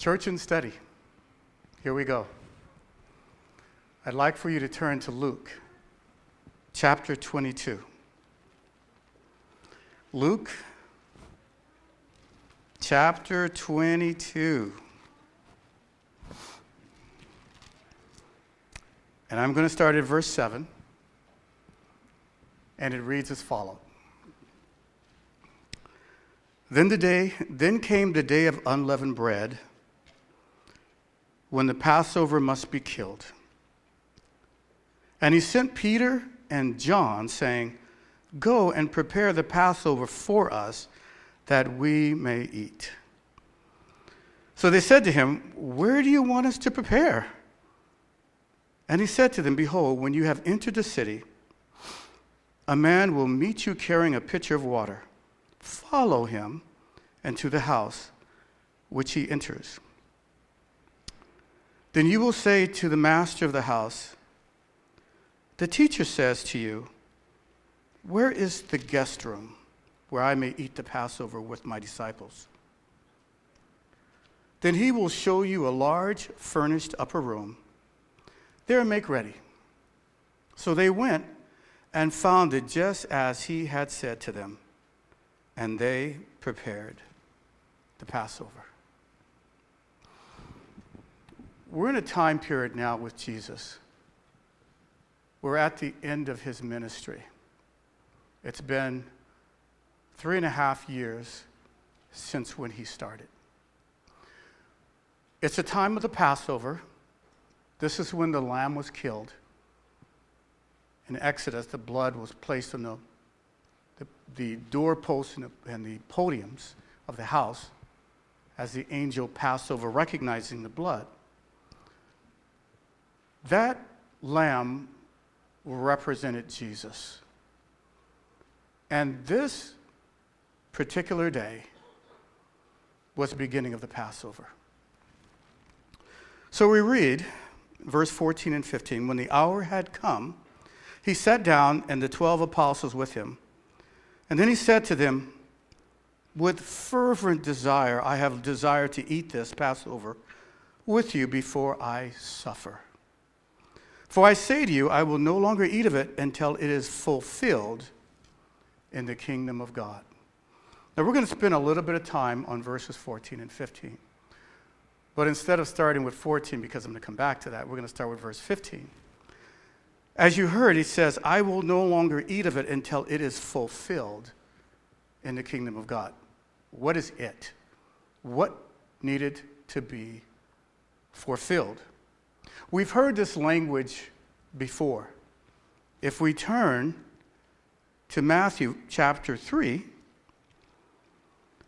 Church and study. Here we go. I'd like for you to turn to Luke chapter 22. Luke chapter 22. And I'm going to start at verse 7. And it reads as follows. Then the day then came the day of unleavened bread when the Passover must be killed. And he sent Peter and John saying, "Go and prepare the Passover for us that we may eat." So they said to him, "Where do you want us to prepare?" And he said to them, Behold, when you have entered the city, a man will meet you carrying a pitcher of water. Follow him into the house which he enters. Then you will say to the master of the house, The teacher says to you, Where is the guest room where I may eat the Passover with my disciples? Then he will show you a large furnished upper room. There make ready. So they went and found it just as he had said to them, and they prepared the Passover. We're in a time period now with Jesus. We're at the end of his ministry. It's been three and a half years since when he started. It's a time of the Passover. This is when the lamb was killed. In Exodus, the blood was placed on the, the, the doorposts and the, and the podiums of the house as the angel passed over, recognizing the blood. That lamb represented Jesus. And this particular day was the beginning of the Passover. So we read verse 14 and 15 when the hour had come, he sat down and the 12 apostles with him. And then he said to them, With fervent desire, I have desired to eat this Passover with you before I suffer. For I say to you, I will no longer eat of it until it is fulfilled in the kingdom of God. Now, we're going to spend a little bit of time on verses 14 and 15. But instead of starting with 14, because I'm going to come back to that, we're going to start with verse 15. As you heard, he says, I will no longer eat of it until it is fulfilled in the kingdom of God. What is it? What needed to be fulfilled? We've heard this language before. If we turn to Matthew chapter 3,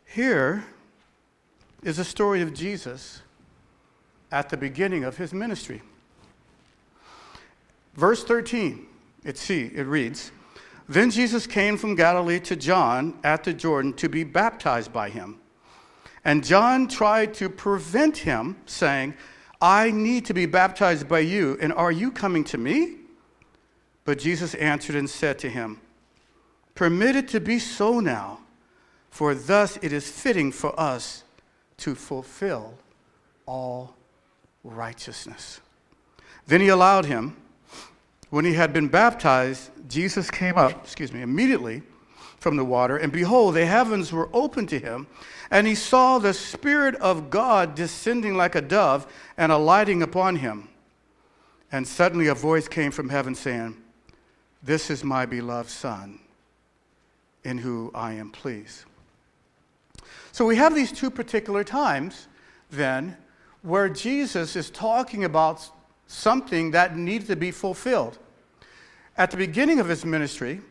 here is a story of Jesus at the beginning of his ministry. Verse 13, it see, it reads, Then Jesus came from Galilee to John at the Jordan to be baptized by him. And John tried to prevent him, saying, I need to be baptized by you, and are you coming to me? But Jesus answered and said to him, Permit it to be so now, for thus it is fitting for us to fulfill all righteousness. Then he allowed him. When he had been baptized, Jesus came up, excuse me, immediately from the water, and behold, the heavens were opened to him, and he saw the Spirit of God descending like a dove and alighting upon him. And suddenly a voice came from heaven saying, This is my beloved Son, in whom I am pleased. So we have these two particular times then where Jesus is talking about something that needs to be fulfilled. At the beginning of his ministry,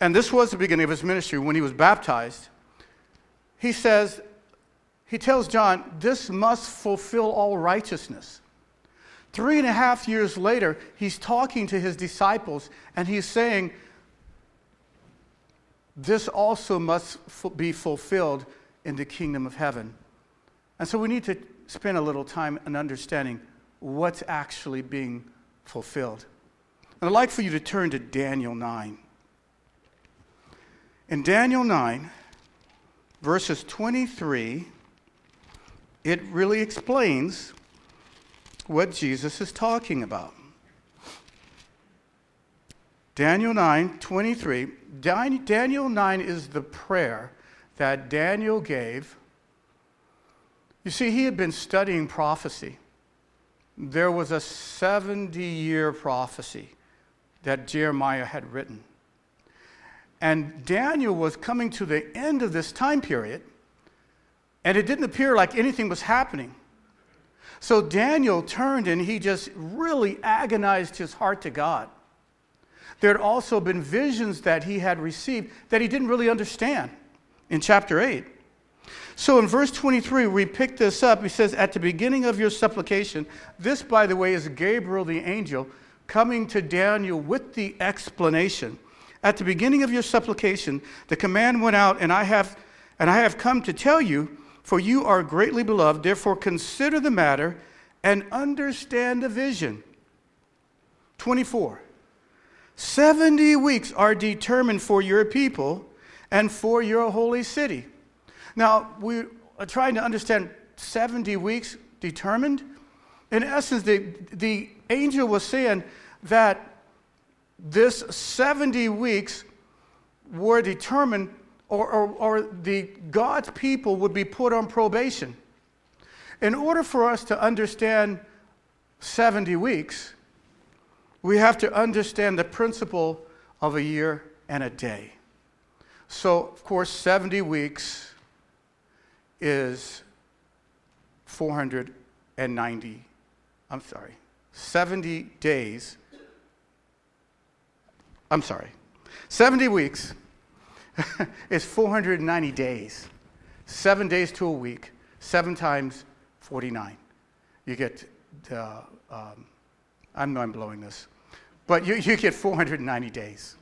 and this was the beginning of his ministry when he was baptized, he says, he tells John, this must fulfill all righteousness. Three and a half years later, he's talking to his disciples and he's saying, this also must be fulfilled in the kingdom of heaven. And so we need to spend a little time in understanding what's actually being fulfilled. And I'd like for you to turn to Daniel 9. In Daniel 9, verses 23 it really explains what Jesus is talking about. Daniel 9 23. Daniel 9 is the prayer that Daniel gave. You see, he had been studying prophecy. There was a 70 year prophecy that Jeremiah had written. And Daniel was coming to the end of this time period, and it didn't appear like anything was happening. So Daniel turned and he just really agonized his heart to God. There had also been visions that he had received that he didn't really understand in chapter 8. So in verse 23, we pick this up. He says, At the beginning of your supplication, this, by the way, is Gabriel the angel coming to Daniel with the explanation. At the beginning of your supplication, the command went out, and I have, and I have come to tell you, for you are greatly beloved. Therefore, consider the matter and understand the vision. 24. 70 weeks are determined for your people and for your holy city. Now, we are trying to understand 70 weeks determined. In essence, the, the angel was saying that this 70 weeks were determined, or, or, or the God's people would be put on probation. In order for us to understand 70 weeks, we have to understand the principle of a year and a day. So, of course, 70 weeks is 490. I'm sorry, 70 days. I'm sorry, 70 weeks is 490 days. Seven days to a week, seven times 49. You get, uh, um, I know I'm blowing this. But you, you get 490 days.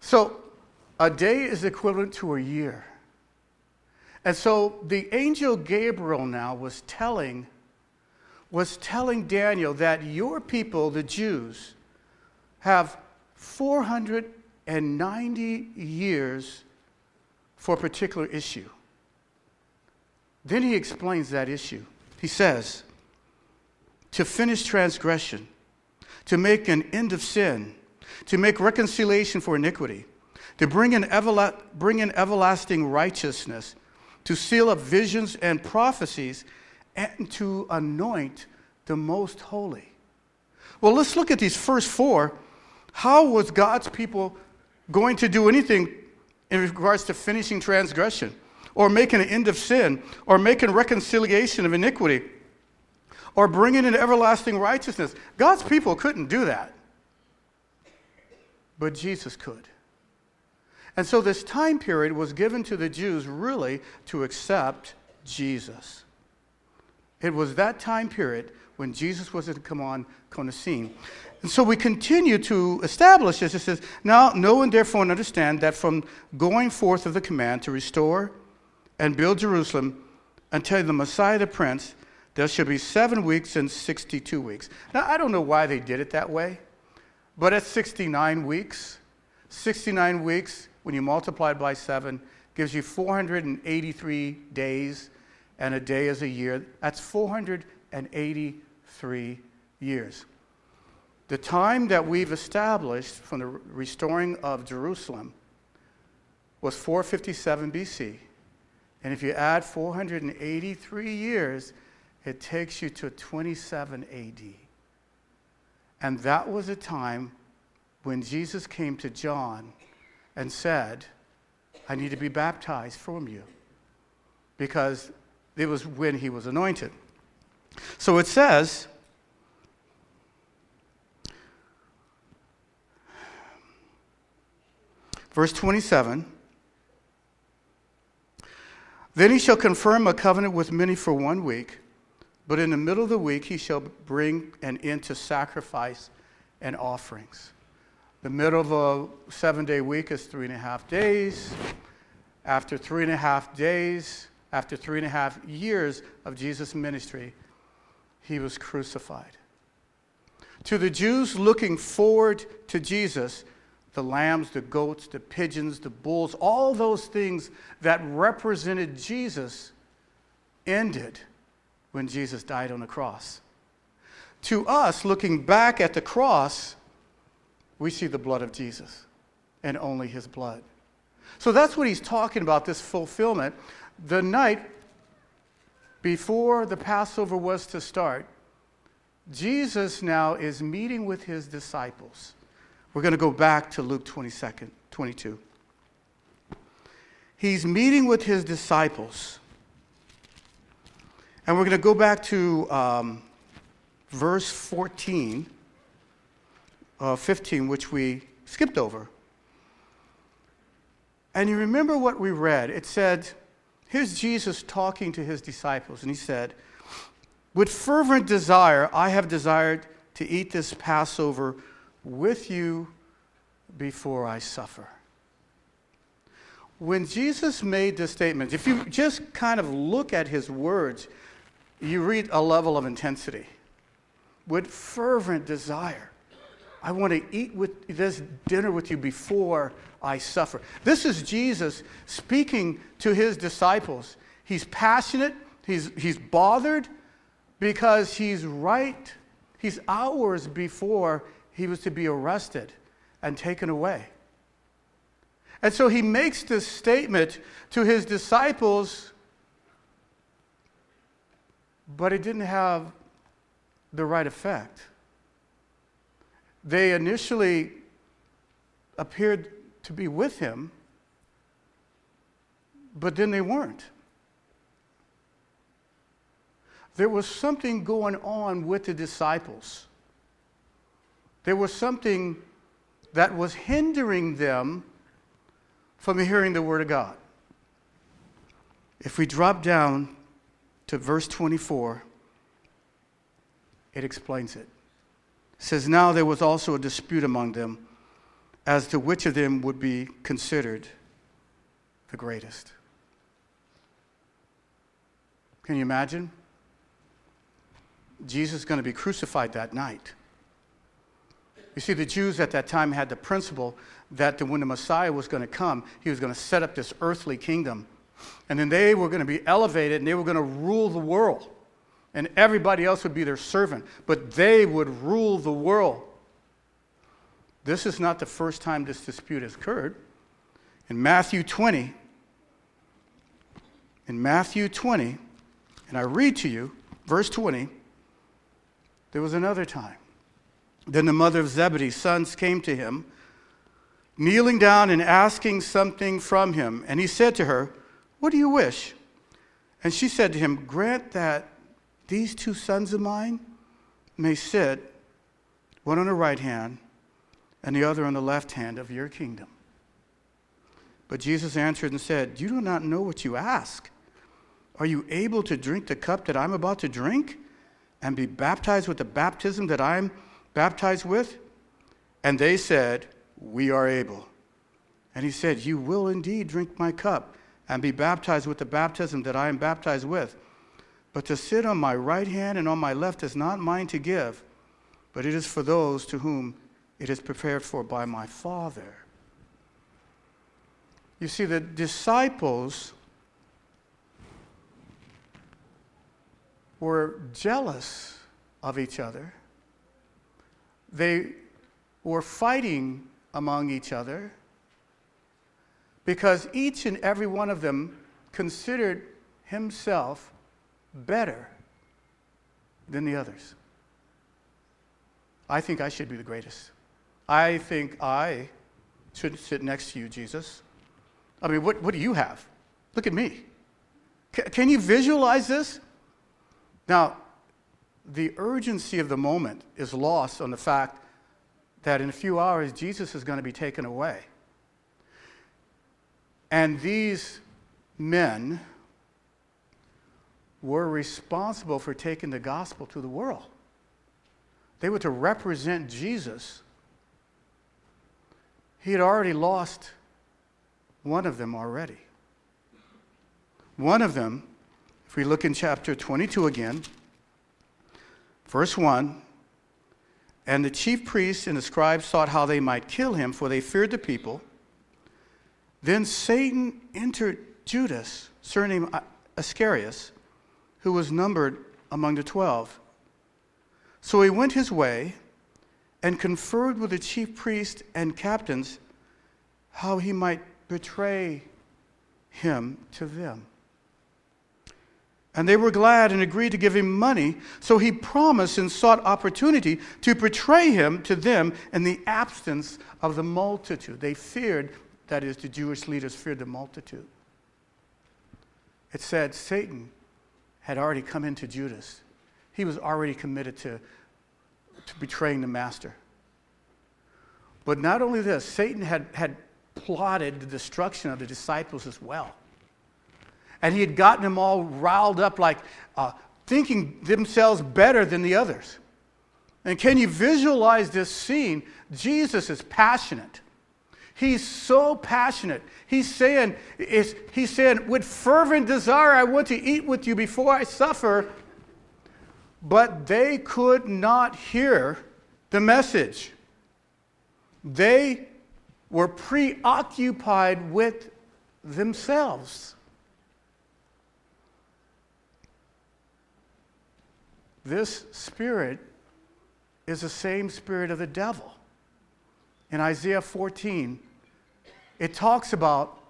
So a day is equivalent to a year. And so the angel Gabriel now was telling was telling Daniel that your people, the Jews, have 490 years for a particular issue. Then he explains that issue. He says, to finish transgression, to make an end of sin, to make reconciliation for iniquity, to bring in, everla- bring in everlasting righteousness, to seal up visions and prophecies, and to anoint the most holy. Well, let's look at these first four. How was God's people going to do anything in regards to finishing transgression, or making an end of sin, or making reconciliation of iniquity? or bringing in everlasting righteousness. God's people couldn't do that, but Jesus could. And so this time period was given to the Jews really to accept Jesus. It was that time period when Jesus was to come on, come scene. And so we continue to establish this. It says, Now know and therefore understand that from going forth of the command to restore and build Jerusalem until the Messiah the Prince there shall be seven weeks and 62 weeks. Now, I don't know why they did it that way, but at 69 weeks, 69 weeks, when you multiply by seven, gives you 483 days, and a day is a year. That's 483 years. The time that we've established from the restoring of Jerusalem was 457 BC. And if you add 483 years, it takes you to 27 AD. And that was a time when Jesus came to John and said, I need to be baptized from you. Because it was when he was anointed. So it says, verse 27 Then he shall confirm a covenant with many for one week but in the middle of the week, he shall bring an end to sacrifice and offerings. The middle of a seven day week is three and a half days. After three and a half days, after three and a half years of Jesus' ministry, he was crucified. To the Jews looking forward to Jesus, the lambs, the goats, the pigeons, the bulls, all those things that represented Jesus ended when Jesus died on the cross. To us, looking back at the cross, we see the blood of Jesus and only his blood. So that's what he's talking about this fulfillment. The night before the Passover was to start, Jesus now is meeting with his disciples. We're going to go back to Luke 22, 22. He's meeting with his disciples. And we're going to go back to um, verse 14, uh, 15, which we skipped over. And you remember what we read? It said, here's Jesus talking to his disciples, and he said, With fervent desire, I have desired to eat this Passover with you before I suffer. When Jesus made this statement, if you just kind of look at his words, you read a level of intensity. With fervent desire, I want to eat with this dinner with you before I suffer. This is Jesus speaking to his disciples. He's passionate, he's, he's bothered because he's right, he's hours before he was to be arrested and taken away. And so he makes this statement to his disciples, but it didn't have the right effect. They initially appeared to be with him, but then they weren't. There was something going on with the disciples. There was something that was hindering them from hearing the Word of God. If we drop down to verse 24, it explains it. Says, Now there was also a dispute among them as to which of them would be considered the greatest. Can you imagine? Jesus is going to be crucified that night. You see, the Jews at that time had the principle that when the Messiah was going to come, he was going to set up this earthly kingdom. And then they were going to be elevated and they were going to rule the world. And everybody else would be their servant. But they would rule the world. This is not the first time this dispute has occurred. In Matthew 20, in Matthew 20, and I read to you, verse 20, there was another time. Then the mother of Zebedee's sons came to him, kneeling down and asking something from him. And he said to her, What do you wish? And she said to him, Grant that these two sons of mine may sit, one on the right hand and the other on the left hand of your kingdom. But Jesus answered and said, You do not know what you ask. Are you able to drink the cup that I'm about to drink and be baptized with the baptism that I'm baptized with? And they said, We are able. And he said, You will indeed drink my cup and be baptized with the baptism that I am baptized with. But to sit on my right hand and on my left is not mine to give, but it is for those to whom it is prepared for by my Father. You see, the disciples were jealous of each other. They were fighting among each other because each and every one of them considered himself better than the others. I think I should be the greatest. I think I should sit next to you, Jesus. I mean, what, what do you have? Look at me. C- can you visualize this? Now, the urgency of the moment is lost on the fact that in a few hours, Jesus is going to be taken away. And these men were responsible for taking the gospel to the world. They were to represent Jesus he had already lost one of them already. One of them, if we look in chapter 22 again, verse 1 And the chief priests and the scribes sought how they might kill him, for they feared the people. Then Satan entered Judas, surnamed Iscariot, who was numbered among the twelve. So he went his way and conferred with the chief priests and captains how he might betray him to them. And they were glad and agreed to give him money. So he promised and sought opportunity to betray him to them in the absence of the multitude. They feared, that is, the Jewish leaders feared the multitude. It said Satan had already come into Judas, he was already committed to, to betraying the master. But not only this, Satan had, had plotted the destruction of the disciples as well. And he had gotten them all riled up, like uh, thinking themselves better than the others. And can you visualize this scene? Jesus is passionate. He's so passionate. He's saying, he's saying, with fervent desire, I want to eat with you before I suffer. But they could not hear the message. They were preoccupied with themselves. This spirit is the same spirit of the devil. In Isaiah 14, it talks about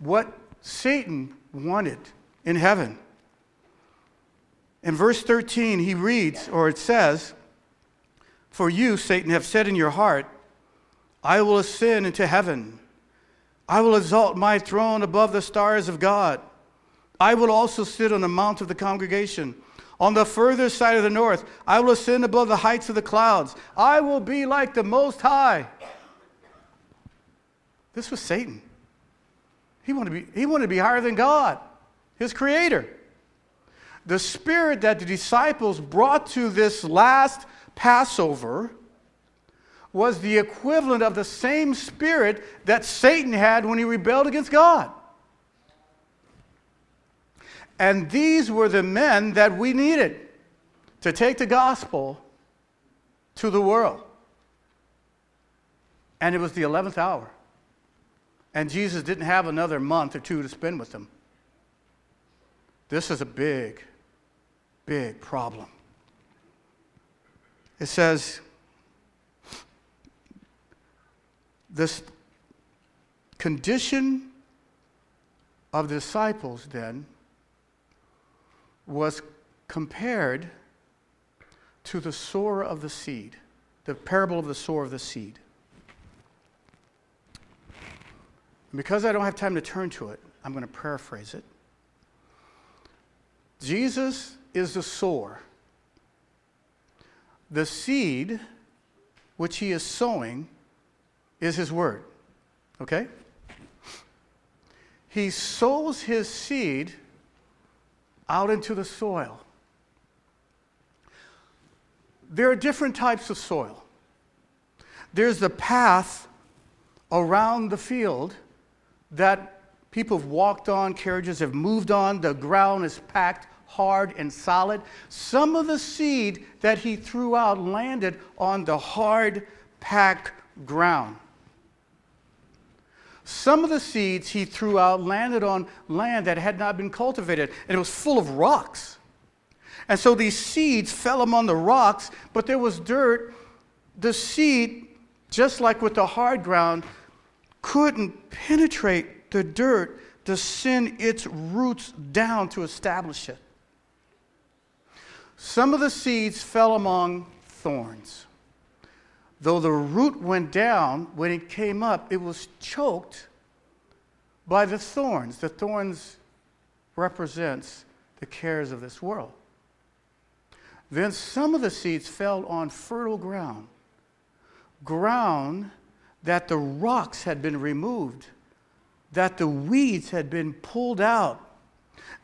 what Satan wanted in heaven. In verse 13, he reads, or it says, For you, Satan, have said in your heart, I will ascend into heaven. I will exalt my throne above the stars of God. I will also sit on the mount of the congregation on the further side of the north. I will ascend above the heights of the clouds. I will be like the Most High. This was Satan. He wanted to be, he wanted to be higher than God, his creator. The spirit that the disciples brought to this last Passover was the equivalent of the same spirit that Satan had when he rebelled against God. And these were the men that we needed to take the gospel to the world. And it was the 11th hour. And Jesus didn't have another month or two to spend with them. This is a big, big problem. It says, this condition of disciples then was compared to the sower of the seed, the parable of the sower of the seed. And because I don't have time to turn to it, I'm going to paraphrase it. Jesus is the sower. The seed which he is sowing is his word. Okay? He sows his seed out into the soil. There are different types of soil. There's the path around the field that people have walked on, carriages have moved on, the ground is packed hard and solid. Some of the seed that he threw out landed on the hard, packed ground. Some of the seeds he threw out landed on land that had not been cultivated, and it was full of rocks. And so these seeds fell among the rocks, but there was dirt. The seed, just like with the hard ground, couldn't penetrate the dirt to send its roots down to establish it. Some of the seeds fell among thorns. Though the root went down, when it came up, it was choked by the thorns. The thorns represents the cares of this world. Then some of the seeds fell on fertile ground, ground that the rocks had been removed, that the weeds had been pulled out,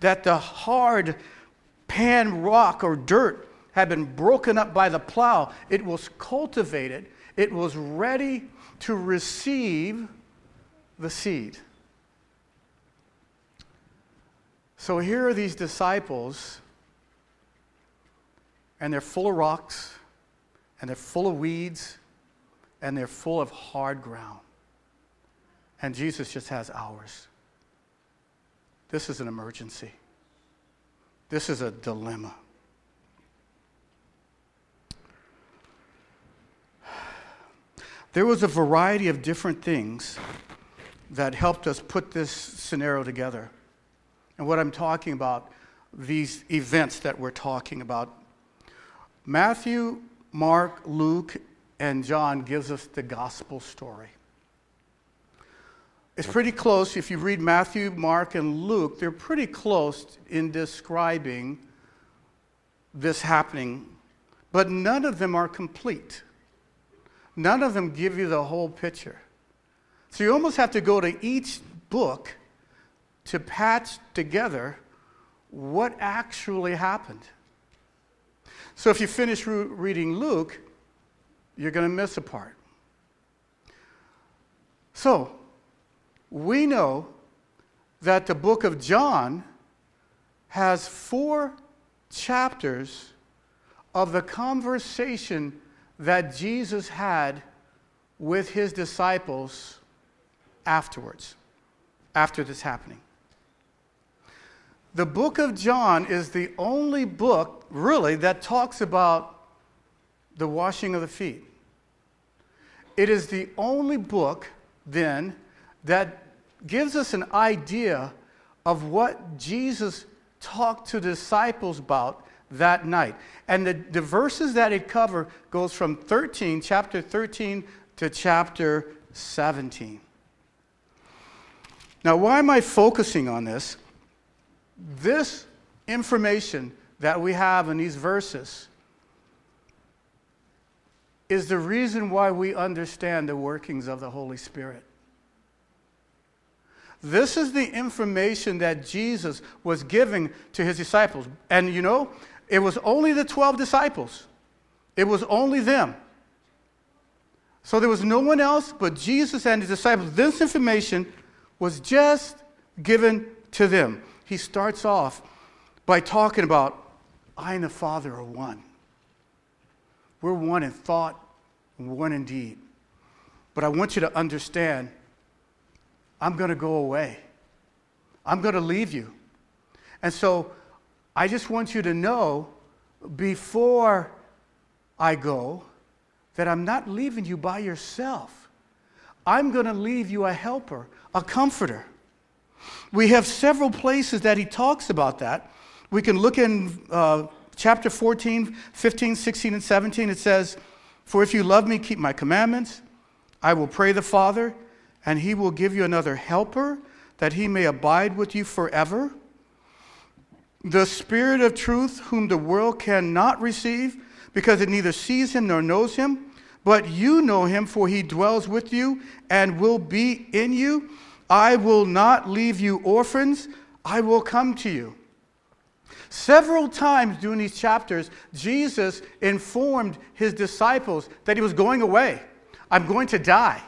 that the hard pan rock or dirt had been broken up by the plow. It was cultivated, it was ready to receive the seed. So here are these disciples, and they're full of rocks, and they're full of weeds, and they're full of hard ground. And Jesus just has hours. This is an emergency. This is a dilemma. There was a variety of different things that helped us put this scenario together. And what I'm talking about, these events that we're talking about. Matthew, Mark, Luke, and John gives us the gospel story. It's pretty close. If you read Matthew, Mark, and Luke, they're pretty close in describing this happening, but none of them are complete. None of them give you the whole picture. So you almost have to go to each book to patch together what actually happened. So if you finish re- reading Luke, you're going to miss a part. So, we know that the book of John has four chapters of the conversation that Jesus had with his disciples afterwards, after this happening. The book of John is the only book, really, that talks about the washing of the feet. It is the only book, then, that gives us an idea of what Jesus talked to disciples about that night. And the, the verses that it cover goes from 13, chapter 13 to chapter 17. Now, why am I focusing on this? This information that we have in these verses is the reason why we understand the workings of the Holy Spirit. This is the information that Jesus was giving to his disciples. And you know, it was only the 12 disciples, it was only them. So there was no one else but Jesus and his disciples. This information was just given to them. He starts off by talking about, I and the Father are one. We're one in thought and one in deed. But I want you to understand I'm going to go away. I'm going to leave you. And so I just want you to know before I go that I'm not leaving you by yourself. I'm going to leave you a helper, a comforter. We have several places that he talks about that. We can look in uh, chapter 14, 15, 16, and 17. It says, For if you love me, keep my commandments. I will pray the Father and he will give you another helper that he may abide with you forever. The Spirit of truth, whom the world cannot receive, because it neither sees him nor knows him, but you know him, for he dwells with you and will be in you. I will not leave you orphans, I will come to you. Several times during these chapters, Jesus informed his disciples that he was going away. I'm going to die.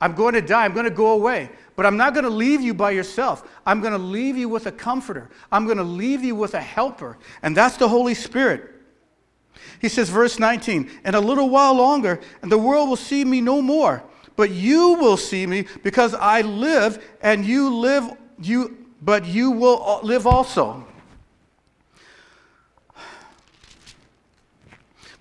I'm going to die. I'm going to go away. But I'm not going to leave you by yourself. I'm going to leave you with a comforter. I'm going to leave you with a helper. And that's the Holy Spirit. He says, verse 19, and a little while longer, and the world will see me no more. But you will see me because I live, and you live, you, but you will live also.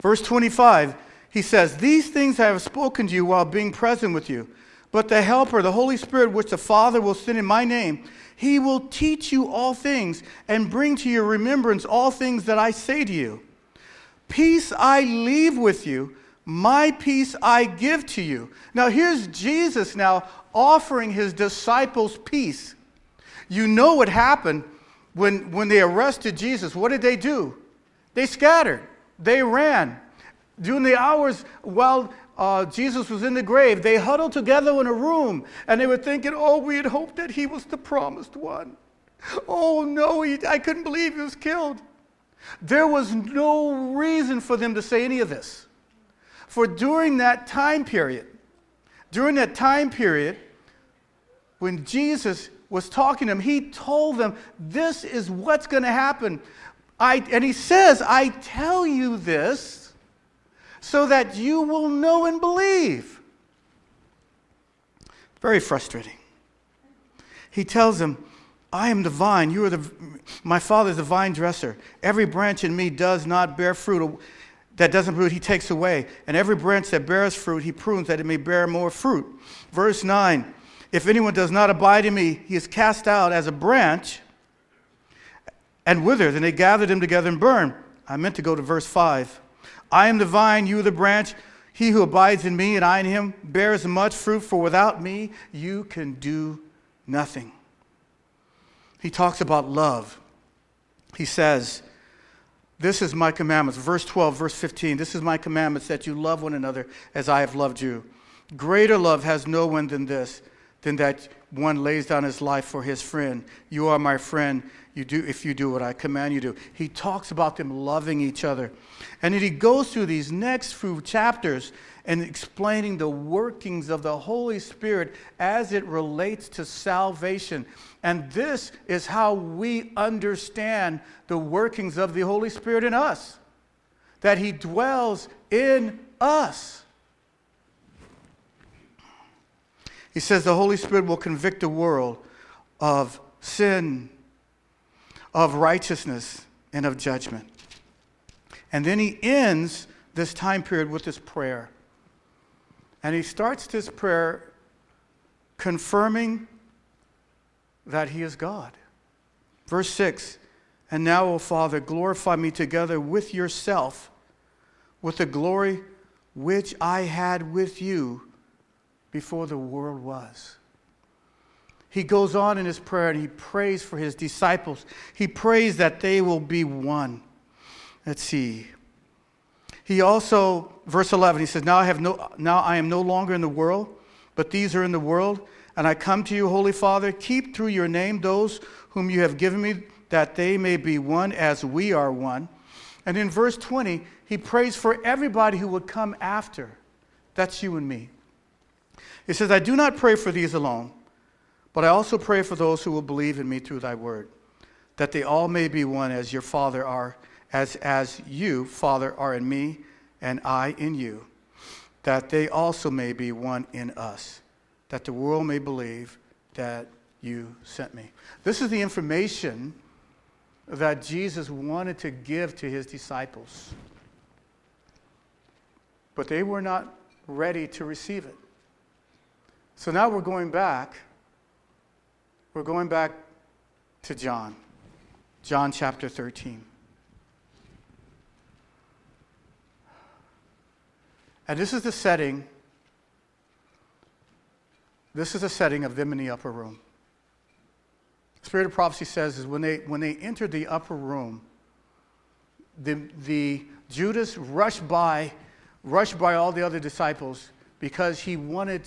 Verse 25, he says, These things I have spoken to you while being present with you. But the Helper, the Holy Spirit, which the Father will send in my name, he will teach you all things and bring to your remembrance all things that I say to you. Peace I leave with you, my peace I give to you. Now, here's Jesus now offering his disciples peace. You know what happened when, when they arrested Jesus. What did they do? They scattered, they ran. During the hours while uh, Jesus was in the grave, they huddled together in a room and they were thinking, oh, we had hoped that he was the promised one. Oh, no, he, I couldn't believe he was killed. There was no reason for them to say any of this. For during that time period, during that time period, when Jesus was talking to them, he told them, This is what's going to happen. I, and he says, I tell you this so that you will know and believe. Very frustrating. He tells them, I am the vine, you are the, my father is the vine dresser. Every branch in me does not bear fruit that doesn't fruit, he takes away. And every branch that bears fruit, he prunes that it may bear more fruit. Verse 9 If anyone does not abide in me, he is cast out as a branch and withers, and they gather them together and burn. I meant to go to verse 5. I am the vine, you the branch. He who abides in me and I in him bears much fruit, for without me you can do nothing. He talks about love. He says, This is my commandments. Verse 12, verse 15. This is my commandments that you love one another as I have loved you. Greater love has no one than this, than that one lays down his life for his friend. You are my friend you do if you do what I command you to. He talks about them loving each other. And then he goes through these next few chapters and explaining the workings of the Holy Spirit as it relates to salvation. And this is how we understand the workings of the Holy Spirit in us that he dwells in us. He says the Holy Spirit will convict the world of sin, of righteousness, and of judgment. And then he ends this time period with this prayer. And he starts this prayer confirming that he is God. Verse 6 And now, O Father, glorify me together with yourself, with the glory which I had with you before the world was. He goes on in his prayer and he prays for his disciples. He prays that they will be one. Let's see. He also, verse 11, he says, now I, have no, now I am no longer in the world, but these are in the world. And I come to you, Holy Father, keep through your name those whom you have given me, that they may be one as we are one. And in verse 20, he prays for everybody who would come after. That's you and me. He says, I do not pray for these alone but I also pray for those who will believe in me through thy word, that they all may be one as your Father are, as, as you, Father, are in me, and I in you, that they also may be one in us, that the world may believe that you sent me. This is the information that Jesus wanted to give to his disciples. But they were not ready to receive it. So now we're going back we're going back to John, John chapter 13. And this is the setting. This is the setting of them in the upper room. Spirit of prophecy says is when they when they entered the upper room, the, the Judas rushed by, rushed by all the other disciples because he wanted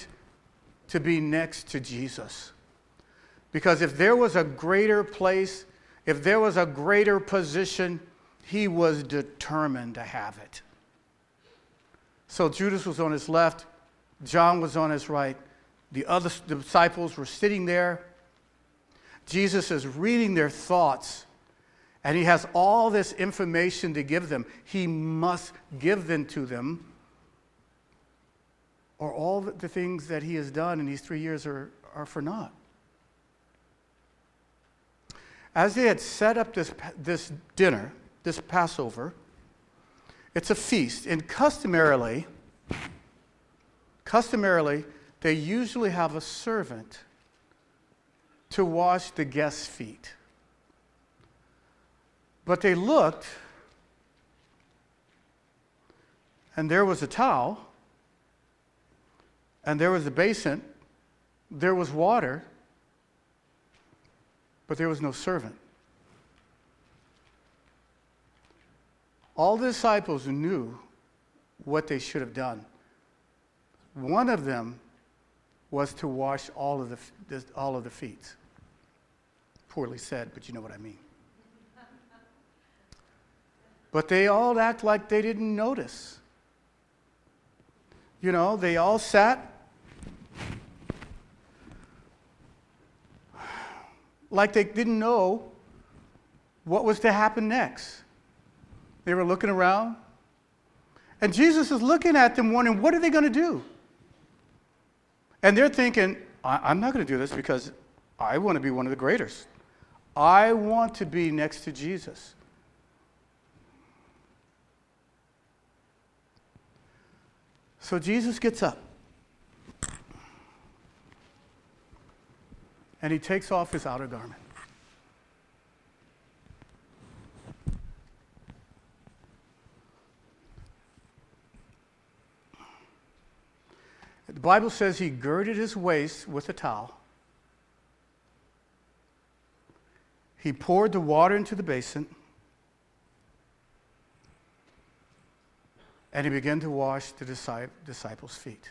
to be next to Jesus. Because if there was a greater place, if there was a greater position, he was determined to have it. So Judas was on his left, John was on his right. The other disciples were sitting there. Jesus is reading their thoughts, and he has all this information to give them. He must give them to them, or all the things that he has done in these three years are, are for naught as they had set up this, this dinner, this Passover, it's a feast, and customarily, customarily, they usually have a servant to wash the guests' feet. But they looked, and there was a towel, and there was a basin, there was water, but there was no servant. All the disciples knew what they should have done. One of them was to wash all of the, all of the feet. Poorly said, but you know what I mean. But they all act like they didn't notice. You know, they all sat like they didn't know what was to happen next. They were looking around, and Jesus is looking at them, wondering, what are they going to do? And they're thinking, I'm not going to do this because I want to be one of the greatest. I want to be next to Jesus. So Jesus gets up. And he takes off his outer garment. The Bible says he girded his waist with a towel. He poured the water into the basin. And he began to wash the disciples' feet.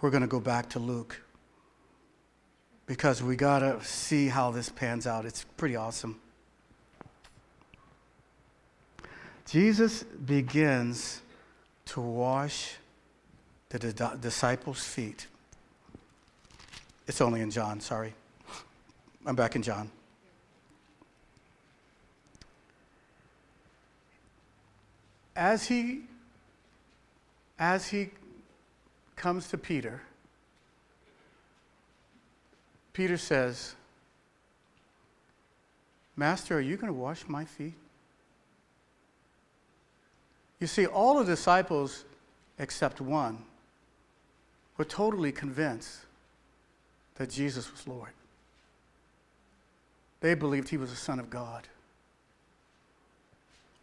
We're going to go back to Luke because we got to see how this pans out. It's pretty awesome. Jesus begins to wash the disciples' feet. It's only in John, sorry. I'm back in John. As he as he comes to Peter, Peter says, Master, are you going to wash my feet? You see, all the disciples, except one, were totally convinced that Jesus was Lord. They believed he was the Son of God.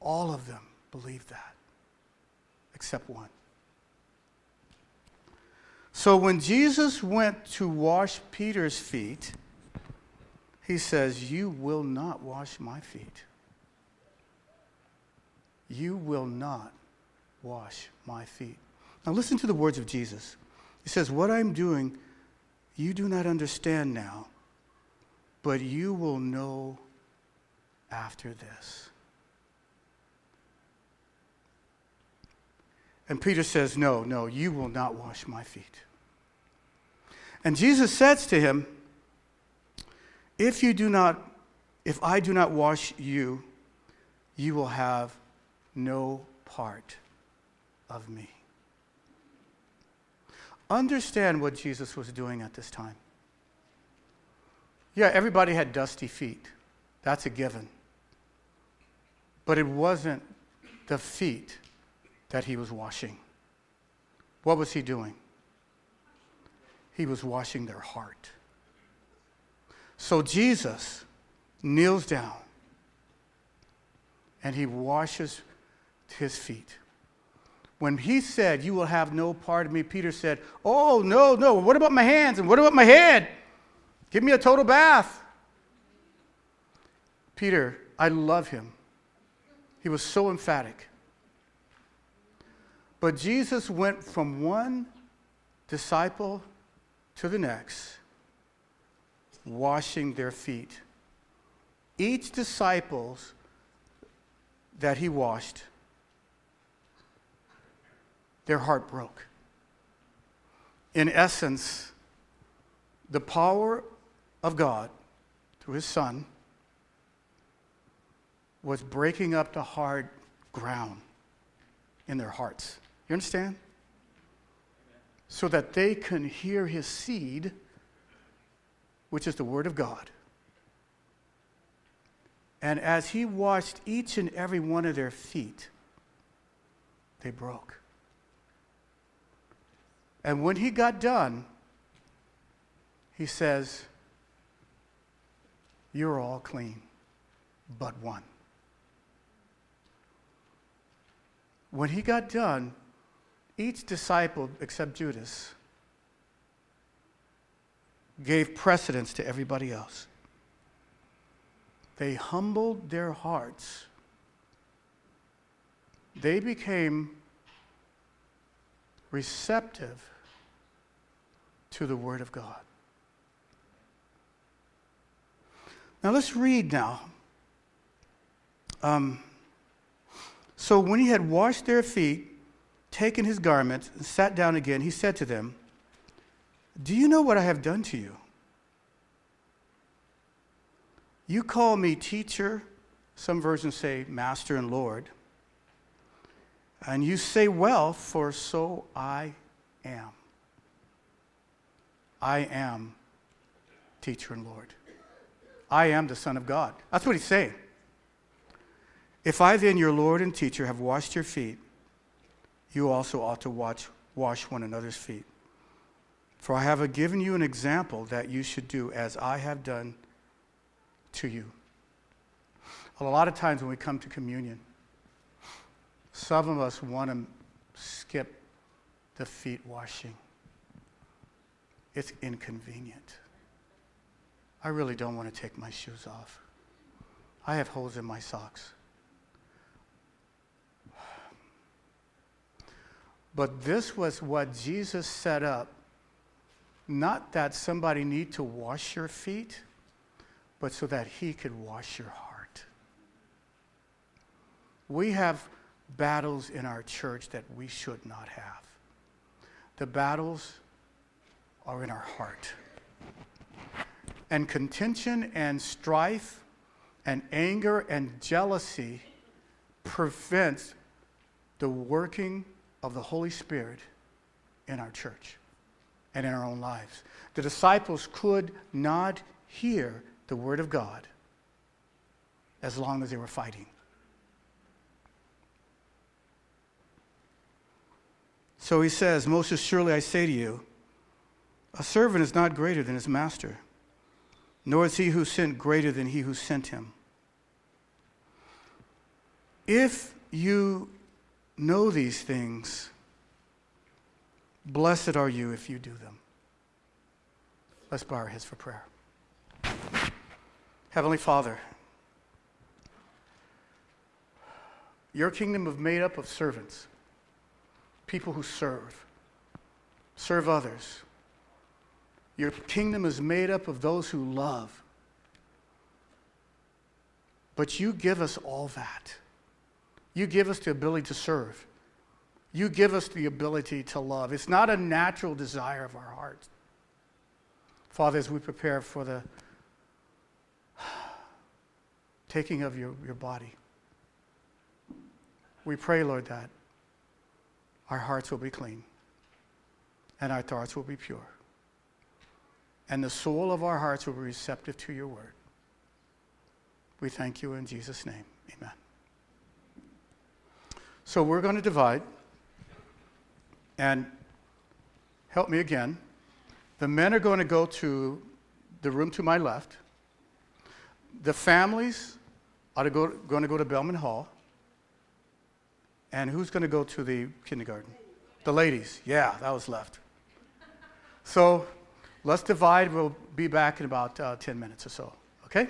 All of them believed that, except one. So when Jesus went to wash Peter's feet, he says, You will not wash my feet. You will not wash my feet. Now, listen to the words of Jesus. He says, What I'm doing, you do not understand now, but you will know after this. And Peter says, No, no, you will not wash my feet. And Jesus says to him, If you do not, if I do not wash you, you will have no part of me. Understand what Jesus was doing at this time. Yeah, everybody had dusty feet. That's a given. But it wasn't the feet that he was washing. What was he doing? He was washing their heart. So Jesus kneels down and he washes his feet. When he said, You will have no part of me, Peter said, Oh, no, no. What about my hands? And what about my head? Give me a total bath. Peter, I love him. He was so emphatic. But Jesus went from one disciple to the next, washing their feet. Each disciples that he washed their heart broke. In essence, the power of God through his Son was breaking up the hard ground in their hearts. You understand? So that they can hear his seed, which is the Word of God. And as he washed each and every one of their feet, they broke. And when he got done, he says, You're all clean, but one. When he got done, each disciple, except Judas, gave precedence to everybody else. They humbled their hearts. They became receptive to the Word of God. Now let's read now. Um, so when he had washed their feet, taken his garments, and sat down again, he said to them, Do you know what I have done to you? You call me teacher, some versions say master and Lord. And you say, Well, for so I am. I am teacher and Lord. I am the Son of God. That's what he's saying. If I then, your Lord and teacher, have washed your feet, you also ought to watch, wash one another's feet. For I have given you an example that you should do as I have done to you. A lot of times when we come to communion, some of us want to skip the feet washing. It's inconvenient. I really don't want to take my shoes off. I have holes in my socks. But this was what Jesus set up. Not that somebody need to wash your feet, but so that he could wash your heart. We have battles in our church that we should not have. The battles are in our heart. And contention and strife and anger and jealousy prevents the working of the Holy Spirit in our church and in our own lives. The disciples could not hear the Word of God as long as they were fighting. So he says, Most assuredly I say to you, a servant is not greater than his master, nor is he who sent greater than he who sent him. If you know these things, blessed are you if you do them. Let's bow our heads for prayer. Heavenly Father, your kingdom is made up of servants people who serve, serve others. Your kingdom is made up of those who love. But you give us all that. You give us the ability to serve. You give us the ability to love. It's not a natural desire of our hearts. Father, as we prepare for the taking of your, your body, we pray, Lord, that our hearts will be clean and our thoughts will be pure. And the soul of our hearts will be receptive to your word. We thank you in Jesus' name. Amen. So we're going to divide. And help me again. The men are going to go to the room to my left. The families are go, going to go to Bellman Hall. And who's going to go to the kindergarten? The ladies. Yeah, that was left. So let's divide. We'll be back in about uh, 10 minutes or so. Okay?